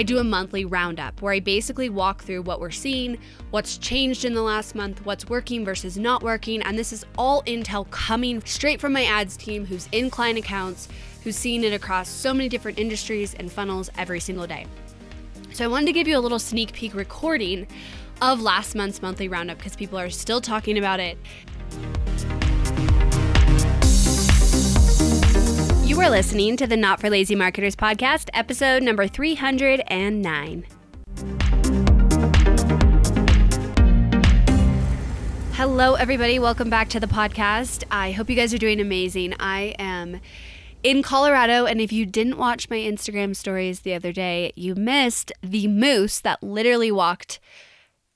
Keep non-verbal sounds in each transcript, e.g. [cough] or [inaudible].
I do a monthly roundup where I basically walk through what we're seeing, what's changed in the last month, what's working versus not working, and this is all intel coming straight from my ads team who's in client accounts, who's seeing it across so many different industries and funnels every single day. So I wanted to give you a little sneak peek recording of last month's monthly roundup because people are still talking about it. You are listening to the Not for Lazy Marketers podcast, episode number 309. Hello, everybody. Welcome back to the podcast. I hope you guys are doing amazing. I am in Colorado, and if you didn't watch my Instagram stories the other day, you missed the moose that literally walked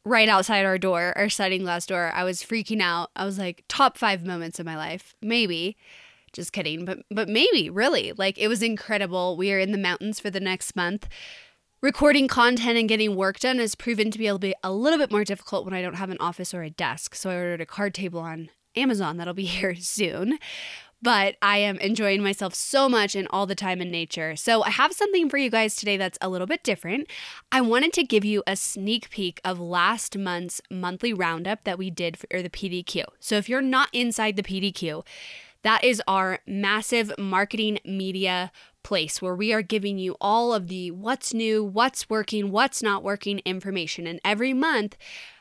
right outside our door, our sliding glass door. I was freaking out. I was like, top five moments of my life, maybe. Just kidding, but but maybe really like it was incredible. We are in the mountains for the next month. Recording content and getting work done has proven to be able to be a little bit more difficult when I don't have an office or a desk. So I ordered a card table on Amazon that'll be [laughs] here soon but I am enjoying myself so much and all the time in nature. So, I have something for you guys today that's a little bit different. I wanted to give you a sneak peek of last month's monthly roundup that we did for the PDQ. So, if you're not inside the PDQ, that is our massive marketing media place where we are giving you all of the what's new, what's working, what's not working information. And every month,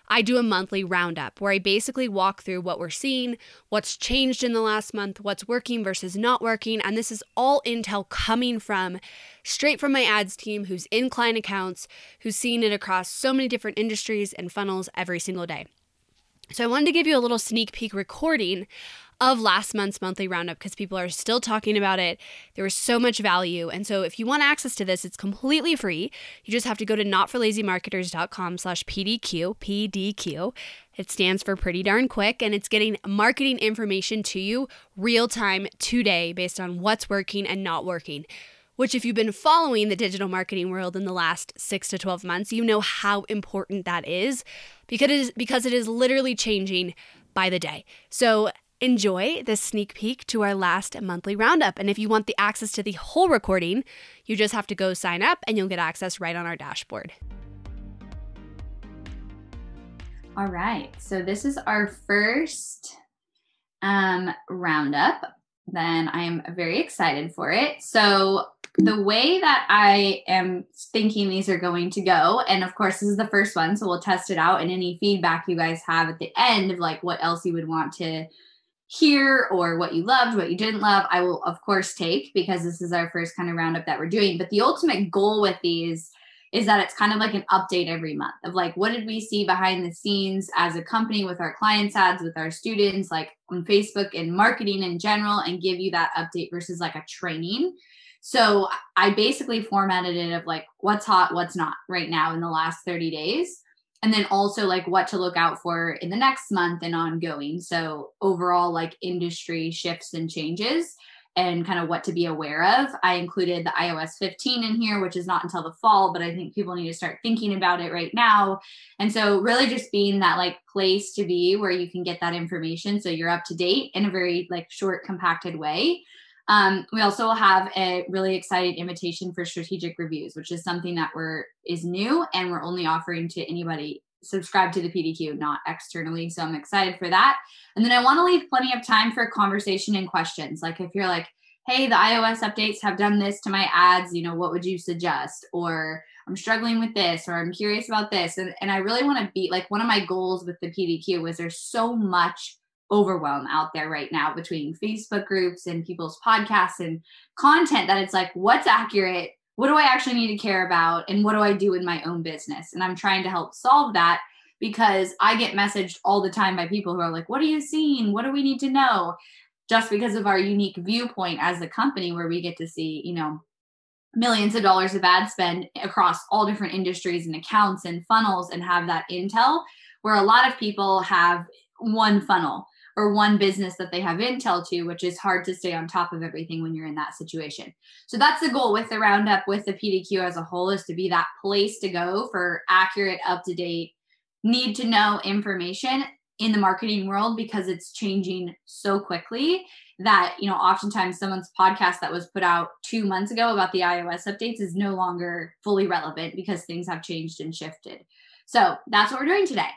I do a monthly roundup where I basically walk through what we're seeing, what's changed in the last month, what's working versus not working. And this is all intel coming from straight from my ads team who's in client accounts, who's seeing it across so many different industries and funnels every single day. So I wanted to give you a little sneak peek recording of last month's monthly roundup because people are still talking about it. There was so much value. And so if you want access to this, it's completely free. You just have to go to notforlazymarketers.com slash PDQ, PDQ. It stands for pretty darn quick, and it's getting marketing information to you real time today based on what's working and not working which, if you've been following the digital marketing world in the last six to 12 months, you know how important that is because it is, because it is literally changing by the day. So, enjoy this sneak peek to our last monthly roundup. And if you want the access to the whole recording, you just have to go sign up and you'll get access right on our dashboard. All right. So, this is our first um, roundup. Then I am very excited for it. So, the way that I am thinking these are going to go, and of course, this is the first one, so we'll test it out. And any feedback you guys have at the end of like what else you would want to hear or what you loved, what you didn't love, I will, of course, take because this is our first kind of roundup that we're doing. But the ultimate goal with these is that it's kind of like an update every month of like what did we see behind the scenes as a company with our clients ads with our students like on facebook and marketing in general and give you that update versus like a training so I basically formatted it of like what's hot, what's not right now in the last 30 days. And then also like what to look out for in the next month and ongoing. So overall, like industry shifts and changes and kind of what to be aware of. I included the iOS 15 in here, which is not until the fall, but I think people need to start thinking about it right now. And so, really, just being that like place to be where you can get that information so you're up to date in a very like short, compacted way. Um, we also have a really exciting invitation for strategic reviews, which is something that we're is new and we're only offering to anybody subscribed to the PDQ, not externally. So I'm excited for that. And then I want to leave plenty of time for conversation and questions. Like if you're like, hey, the iOS updates have done this to my ads, you know, what would you suggest? Or I'm struggling with this, or I'm curious about this. And, and I really want to be like one of my goals with the PDQ was there's so much overwhelm out there right now between Facebook groups and people's podcasts and content that it's like, what's accurate? What do I actually need to care about? And what do I do in my own business? And I'm trying to help solve that because I get messaged all the time by people who are like, what are you seeing? What do we need to know? Just because of our unique viewpoint as a company where we get to see, you know, millions of dollars of ad spend across all different industries and accounts and funnels and have that intel where a lot of people have one funnel or one business that they have intel to, which is hard to stay on top of everything when you're in that situation. So that's the goal with the roundup, with the PDQ as a whole, is to be that place to go for accurate, up to date, need to know information in the marketing world because it's changing so quickly that you know oftentimes someone's podcast that was put out two months ago about the ios updates is no longer fully relevant because things have changed and shifted so that's what we're doing today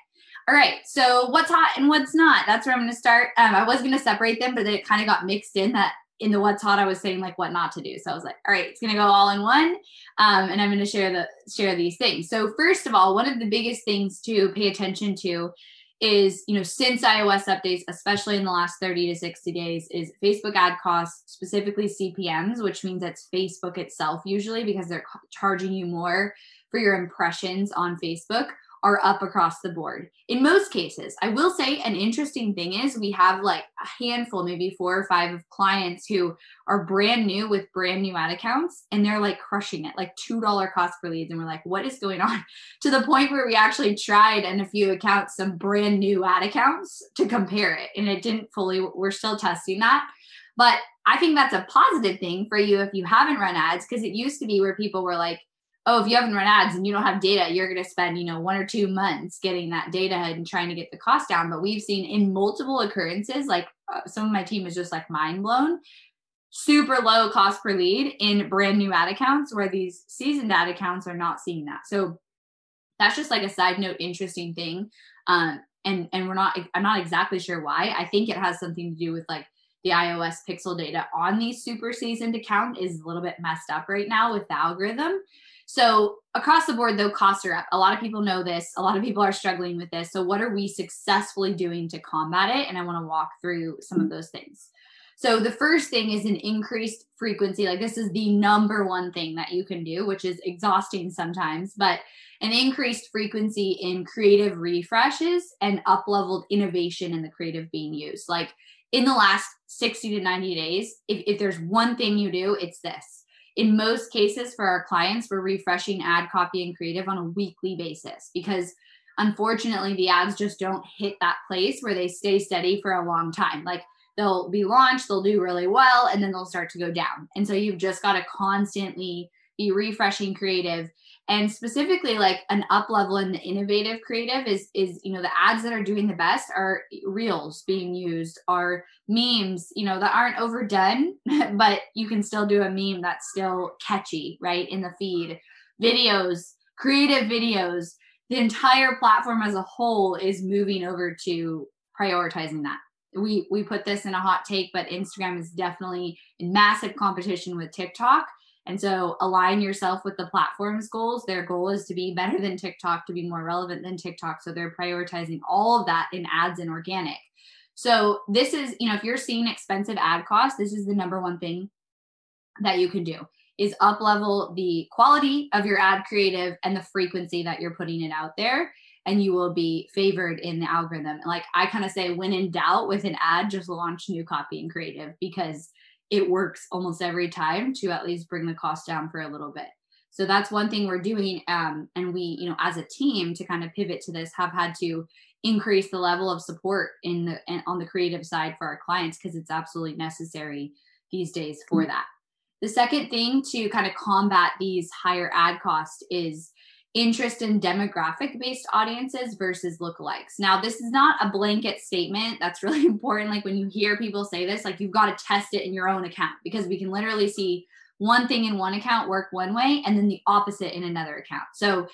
all right so what's hot and what's not? That's where i'm going to start. Um, i was going to separate them but then it kind of got mixed in that in the what's hot i was saying like what not to do. So i was like all right it's going to go all in one um, and i'm going to share the share these things. So first of all one of the biggest things to pay attention to is you know since ios updates especially in the last 30 to 60 days is facebook ad costs specifically cpms which means it's facebook itself usually because they're charging you more for your impressions on facebook are up across the board in most cases. I will say an interesting thing is we have like a handful, maybe four or five of clients who are brand new with brand new ad accounts and they're like crushing it, like $2 cost per leads. And we're like, what is going on? [laughs] To the point where we actually tried in a few accounts some brand new ad accounts to compare it. And it didn't fully, we're still testing that. But I think that's a positive thing for you if you haven't run ads because it used to be where people were like, oh, if you haven't run ads and you don't have data, you're going to spend, you know, one or two months getting that data and trying to get the cost down. But we've seen in multiple occurrences, like uh, some of my team is just like mind blown, super low cost per lead in brand new ad accounts where these seasoned ad accounts are not seeing that. So that's just like a side note, interesting thing. Um, and and we're not, I'm not exactly sure why. I think it has something to do with like the iOS pixel data on these super seasoned account is a little bit messed up right now with the algorithm. So across the board, though, costs are up. A lot of people know this. A lot of people are struggling with this. So what are we successfully doing to combat it? And I want to walk through some of those things. So the first thing is an increased frequency. Like this is the number one thing that you can do, which is exhausting sometimes, but an increased frequency in creative refreshes and up-leveled innovation in the creative being used. Like in the last 60 to 90 days, if, if there's one thing you do, it's this in most cases for our clients, we're refreshing ad copy and creative on a weekly basis because unfortunately the ads just don't hit that place where they stay steady for a long time. Like they'll be launched, they'll do really well, and then they'll start to go down. And so you've just got to constantly be refreshing creative and specifically like an up level in the innovative creative is is you know the ads that are doing the best are reels being used are memes you know that aren't overdone [laughs] but you can still do a meme that's still catchy right in the feed. Videos creative videos the entire platform as a whole is moving over to prioritizing that. We we put this in a hot take but instagram is definitely in massive competition with tiktok and so align yourself with the platform's goals. Their goal is to be better than TikTok, to be more relevant than TikTok. So they're prioritizing all of that in ads and organic. So this is, you know, if you're seeing expensive ad costs, this is the number one thing that you can do is up level the quality of your ad creative and the frequency that you're putting it out there and you will be favored in the algorithm. Like I kind of say when in doubt with an ad just launch new copy and creative because it works almost every time to at least bring the cost down for a little bit. So that's one thing we're doing. Um, and we, you know, as a team to kind of pivot to this, have had to increase the level of support in the on the creative side for our clients because it's absolutely necessary these days for mm. that. The second thing to kind of combat these higher ad costs is interest in demographic based audiences versus lookalikes. Now, this is not a blanket statement. That's really [laughs] important. Like when you hear people say this, like you've got to test it in your own account because we can literally see one thing in one account work one way and then the opposite in another account. So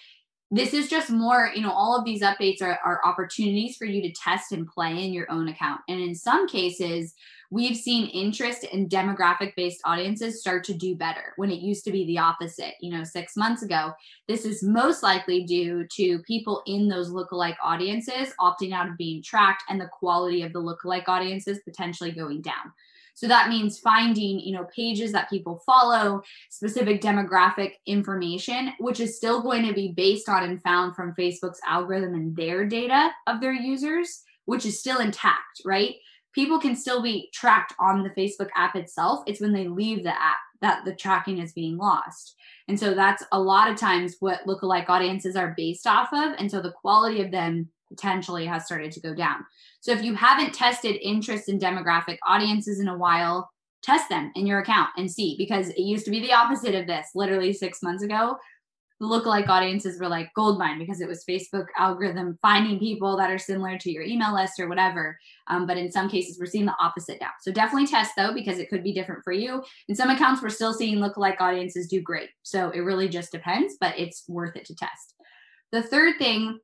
this is just more, you know, all of these updates are, are opportunities for you to test and play in your own account. And in some cases, we've seen interest in demographic based audiences start to do better when it used to be the opposite, you know, six months ago. This is most likely due to people in those lookalike audiences opting out of being tracked and the quality of the lookalike audiences potentially going down. So that means finding, you know, pages that people follow, specific demographic information, which is still going to be based on and found from Facebook's algorithm and their data of their users, which is still intact, right? People can still be tracked on the Facebook app itself. It's when they leave the app that the tracking is being lost. And so that's a lot of times what lookalike audiences are based off of. And so the quality of them potentially has started to go down. So if you haven't tested interest in demographic audiences in a while, test them in your account and see because it used to be the opposite of this literally six months ago lookalike audiences were like goldmine because it was Facebook algorithm finding people that are similar to your email list or whatever. Um, but in some cases, we're seeing the opposite now. So definitely test though, because it could be different for you. In some accounts, we're still seeing lookalike audiences do great. So it really just depends, but it's worth it to test. The third thing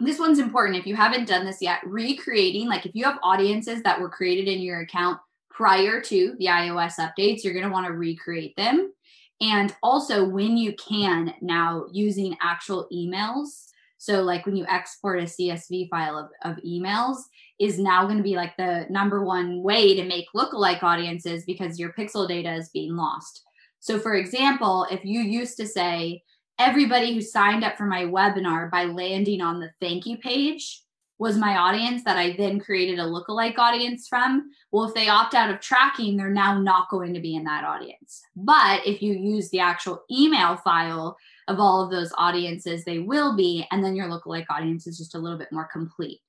this one's important if you haven't done this yet recreating like if you have audiences that were created in your account prior to the ios updates you're going to want to recreate them and also when you can now using actual emails. So like when you export a csv file of, of emails is now going to be like the number one way to make lookalike audiences because your pixel data is being lost. So for example if you used to say everybody who signed up for my webinar by landing on the thank you page was my audience that I then created a lookalike audience from. Well, if they opt out of tracking, they're now not going to be in that audience. But if you use the actual email file of all of those audiences, they will be. And then your lookalike audience is just a little bit more complete.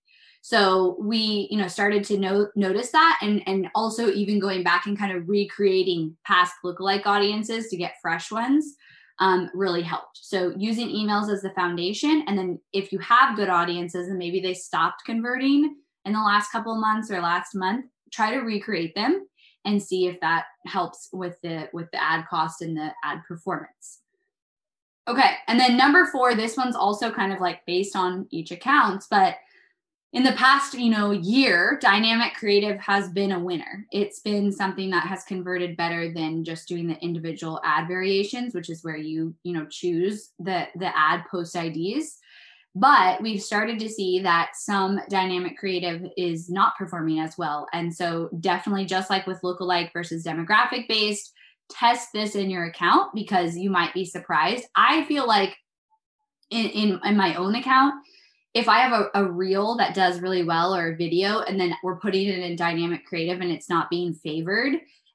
So we, you know, started to know, notice that, and and also even going back and kind of recreating past lookalike audiences to get fresh ones um, really helped. So using emails as the foundation, and then if you have good audiences and maybe they stopped converting in the last couple of months or last month, try to recreate them and see if that helps with the with the ad cost and the ad performance. Okay, and then number four, this one's also kind of like based on each accounts, but in the past you know year dynamic creative has been a winner. It's been something that has converted better than just doing the individual ad variations which is where you you know choose the the ad post ids. But we've started to see that some dynamic creative is not performing as well. And so definitely just like with lookalike versus demographic based test this in your account because you might be surprised. I feel like in, in, in my own account if I have a, a reel that does really well or a video and then we're putting it in dynamic creative and it's not being favored,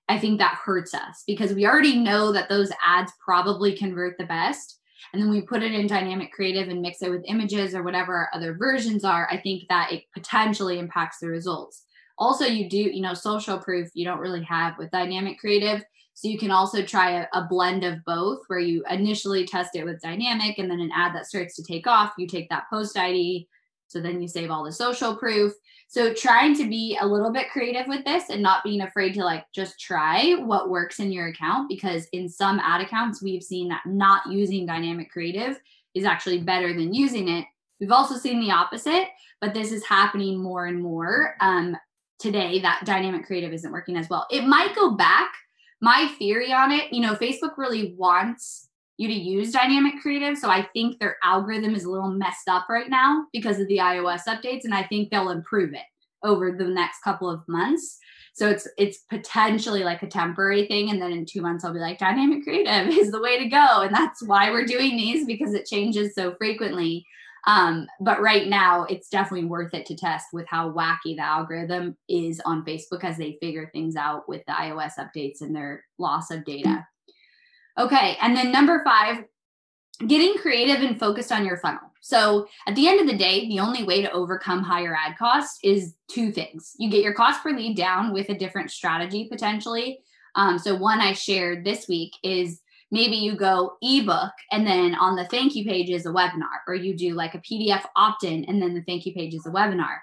I think that hurts us because we already know that those ads probably convert the best. And then we put it in dynamic creative and mix it with images or whatever our other versions are. I think that it potentially impacts the results. Also, you do, you know, social proof you don't really have with dynamic creative. So you can also try a, a, blend of both where you initially test it with dynamic and then an ad that starts to take off, you take that post ID. So then you save all the social proof. So trying to be a little bit creative with this and not being afraid to like just try what works in your account because in some ad accounts we've seen that not using dynamic creative is actually better than using it. We've also seen the opposite, but this is happening more and more um, today that dynamic creative isn't working as well. It might go back my theory on it, you know, Facebook really wants you to use dynamic creative. So I think their algorithm is a little messed up right now because of the iOS updates. And I think they'll improve it over the next couple of months. So it's it's potentially like a temporary thing. And then in two months I'll be like, dynamic creative [laughs] is the way to go. And that's why we're doing these because it changes so frequently. Um, but right now, it's definitely worth it to test with how wacky the algorithm is on Facebook as they figure things out with the iOS updates and their loss of data. Okay, and then number five, getting creative and focused on your funnel. So at the end of the day, the only way to overcome higher ad costs is two things. You get your cost per lead down with a different strategy potentially. Um, so one I shared this week is maybe you go ebook and then on the thank you page is a webinar, or you do like a PDF opt in and then the thank you page is a webinar.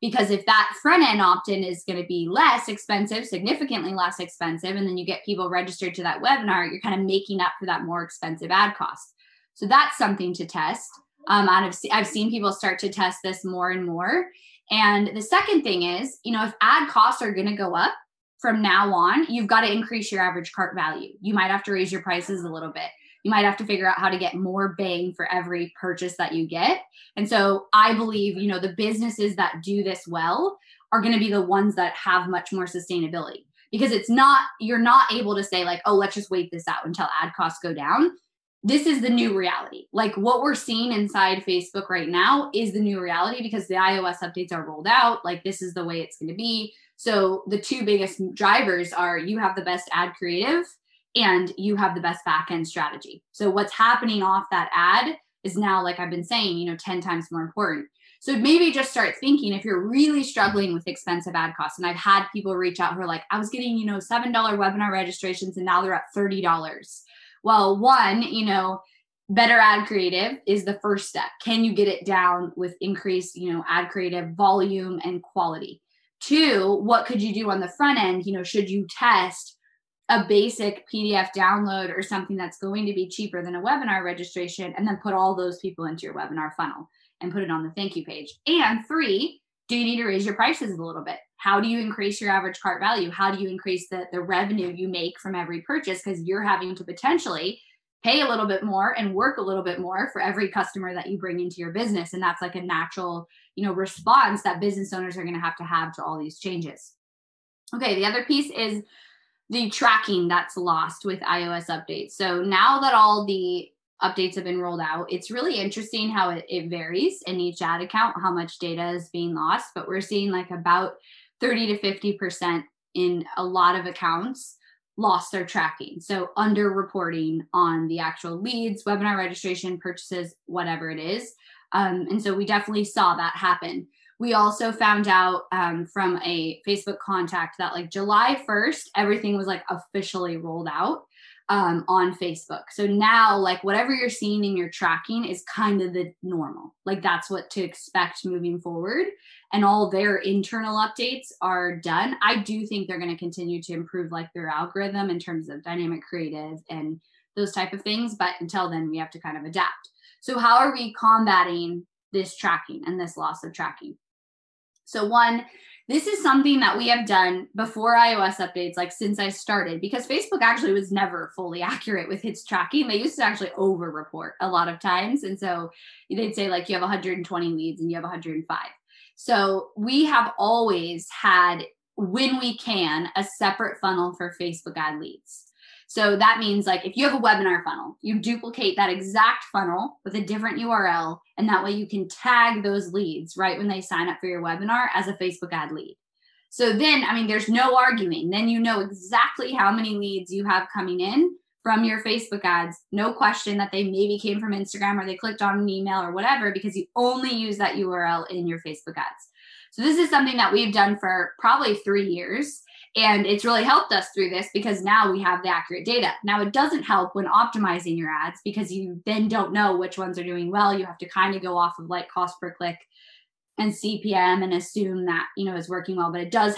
Because if that front end opt in is going to be less expensive, significantly less expensive, and then you get people registered to that webinar, you're kind of making up for that more expensive ad cost. So that's something to test. Um, I've, I've seen people start to test this more and more. And the second thing is, you know, if ad costs are going to go up, from now on, you've got to increase your average cart value. You might have to raise your prices a little bit. You might have to figure out how to get more bang for every purchase that you get. And so I believe, you know, the businesses that do this well are going to be the ones that have much more sustainability because it's not, you're not able to say, like, oh, let's just wait this out until ad costs go down. This is the new reality. Like what we're seeing inside Facebook right now is the new reality because the iOS updates are rolled out. Like this is the way it's going to be so the two biggest drivers are you have the best ad creative and you have the best back end strategy. So what's happening off that ad is now, like I've been saying, you know, 10 times more important. So maybe just start thinking if you're really struggling with expensive ad costs. And I've had people reach out who are like, I was getting, you know, $7 webinar registrations and now they're at $30. Well, one, you know, better ad creative is the first step. Can you get it down with increased, you know, ad creative volume and quality? Two, what could you do on the front end? You know, should you test a basic PDF download or something that's going to be cheaper than a webinar registration and then put all those people into your webinar funnel and put it on the thank you page? And three, do you need to raise your prices a little bit? How do you increase your average cart value? How do you increase the, the revenue you make from every purchase? Because you're having to potentially pay a little bit more and work a little bit more for every customer that you bring into your business. And that's like a natural you know response that business owners are going to have to have to all these changes. Okay the other piece is the tracking that's lost with ios updates. So now that all the updates have been rolled out it's really interesting how it, it varies in each ad account how much data is being lost but we're seeing like about 30 to 50 percent in a lot of accounts lost their tracking. So under reporting on the actual leads, webinar registration, purchases, whatever it is. Um, and so we definitely saw that happen. We also found out um, from a Facebook contact that like July 1st, everything was like officially rolled out um, on Facebook. So now, like, whatever you're seeing in your tracking is kind of the normal. Like, that's what to expect moving forward. And all their internal updates are done. I do think they're going to continue to improve, like, their algorithm in terms of dynamic creative and those type of things. But until then, we have to kind of adapt. So, how are we combating this tracking and this loss of tracking? So, one, this is something that we have done before iOS updates, like since I started, because Facebook actually was never fully [laughs] accurate with its tracking. They used to actually over report a lot of times. And so they'd say, like, you have 120 leads and you have 105. So we have always had, when we can, a separate funnel for Facebook ad leads. So that means like if you have a webinar funnel, you duplicate that exact funnel with a different URL. And that way you can tag those leads right when they sign up for your webinar as a Facebook ad lead. So then, I mean, there's no arguing. Then you know exactly how many leads you have coming in from your Facebook ads. No question that they maybe came from Instagram or they clicked on an email or whatever because you only use that URL in your Facebook ads. So this is something that we've done for probably three years. And it's really helped us through this because now we have the accurate data. Now, it doesn't help when optimizing your ads because you then don't know which ones are doing well. You have to kind of go off of like cost per click and CPM and assume that, you know, is working well, but it does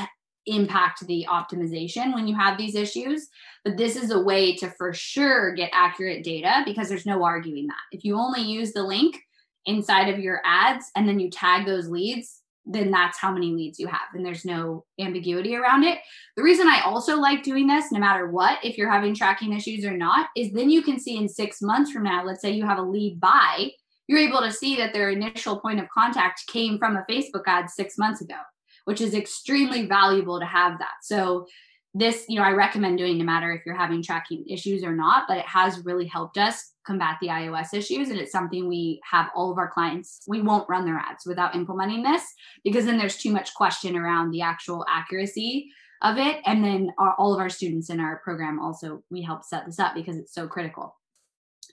impact the optimization when you have these issues. But this is a way to for sure get accurate data because there's no arguing that. If you only use the link inside of your ads and then you tag those leads, then that's how many leads you have and there's no ambiguity around it. The reason I also like doing this, no matter what, if you're having tracking issues or not, is then you can see in six months from now, let's say you have a lead buy, you're able to see that their initial point of contact came from a Facebook ad six months ago, which is extremely valuable to have that. So this, you know, I recommend doing no matter if you're having tracking issues or not, but it has really helped us combat the iOS issues. And it's something we have all of our clients, we won't run their ads without implementing this because then there's too much question around the actual accuracy of it. And then our, all of our students in our program also, we help set this up because it's so critical.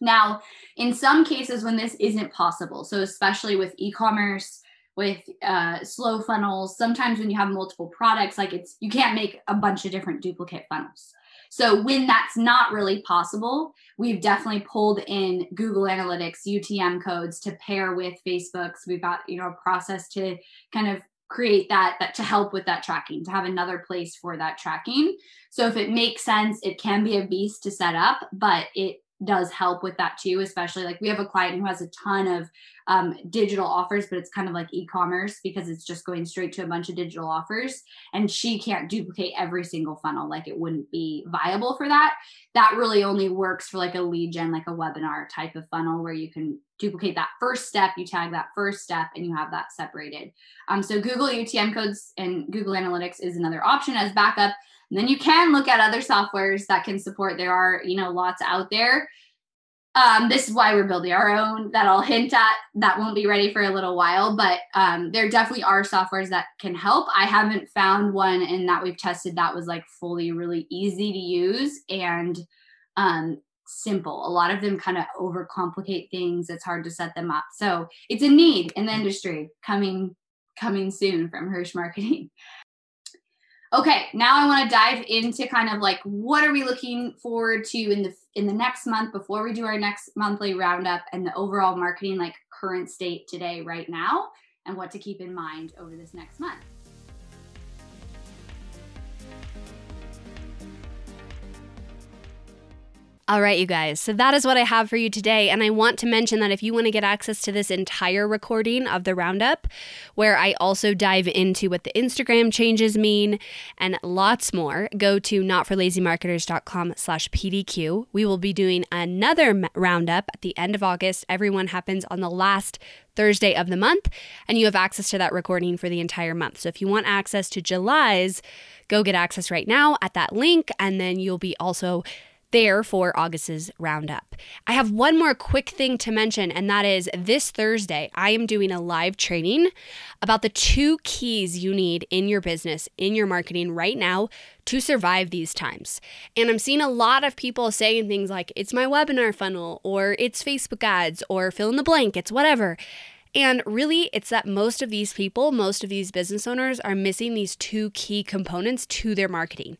Now, in some cases when this isn't possible, so especially with e commerce, with uh, slow funnels. Sometimes when you have multiple products like it's you can't make a bunch of different duplicate funnels. So when that's not really possible we've definitely pulled in google analytics utm codes to pair with facebook's. We've got you know a process to kind of create that that to help with that tracking to have another place for that tracking. So if it makes sense it can be a beast to set up but it does help with that too especially like we have a client who has a ton of um, digital offers but it's kind of like e-commerce because it's just going straight to a bunch of digital offers and she can't duplicate every single funnel like it wouldn't be viable for that. That really only works for like a lead gen like a webinar type of funnel where you can duplicate that first step you tag that first step and you have that separated. Um, so google utm codes and google analytics is another option as backup and then you can look at other softwares that can support. There are, you know, lots out there. Um, this is why we're building our own that I'll hint at that won't be ready for a little while, but um, there definitely are softwares that can help. I haven't found one and that we've tested that was like fully really easy to use and um, simple. A lot of them kind of overcomplicate things. It's hard to set them up. So it's a need in the industry coming coming soon from Hirsh Marketing. [laughs] Okay, now I want to dive into kind of like what are we looking forward to in the in the next month before we do our next monthly roundup and the overall marketing like current state today right now and what to keep in mind over this next month. All right, you guys. So that is what I have for you today. And I want to mention that if you want to get access to this entire recording of the roundup, where I also dive into what the Instagram changes mean and lots more, go to notforlazymarketers.com slash PDQ. We will be doing another roundup at the end of August. Everyone happens on the last Thursday of the month, and you have access to that recording for the entire month. So if you want access to July's, go get access right now at that link, and then you'll be also there for August's roundup. I have one more quick thing to mention, and that is this Thursday, I am doing a live training about the two keys you need in your business, in your marketing right now to survive these times. And I'm seeing a lot of people saying things like, it's my webinar funnel, or it's Facebook ads, or fill in the blank, it's whatever. And really, it's that most of these people, most of these business owners are missing these two key components to their marketing.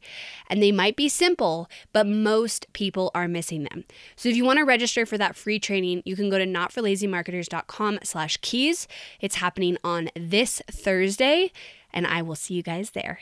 And they might be simple, but most people are missing them. So if you want to register for that free training, you can go to notforlazymarketers.com slash keys. It's happening on this Thursday, and I will see you guys there.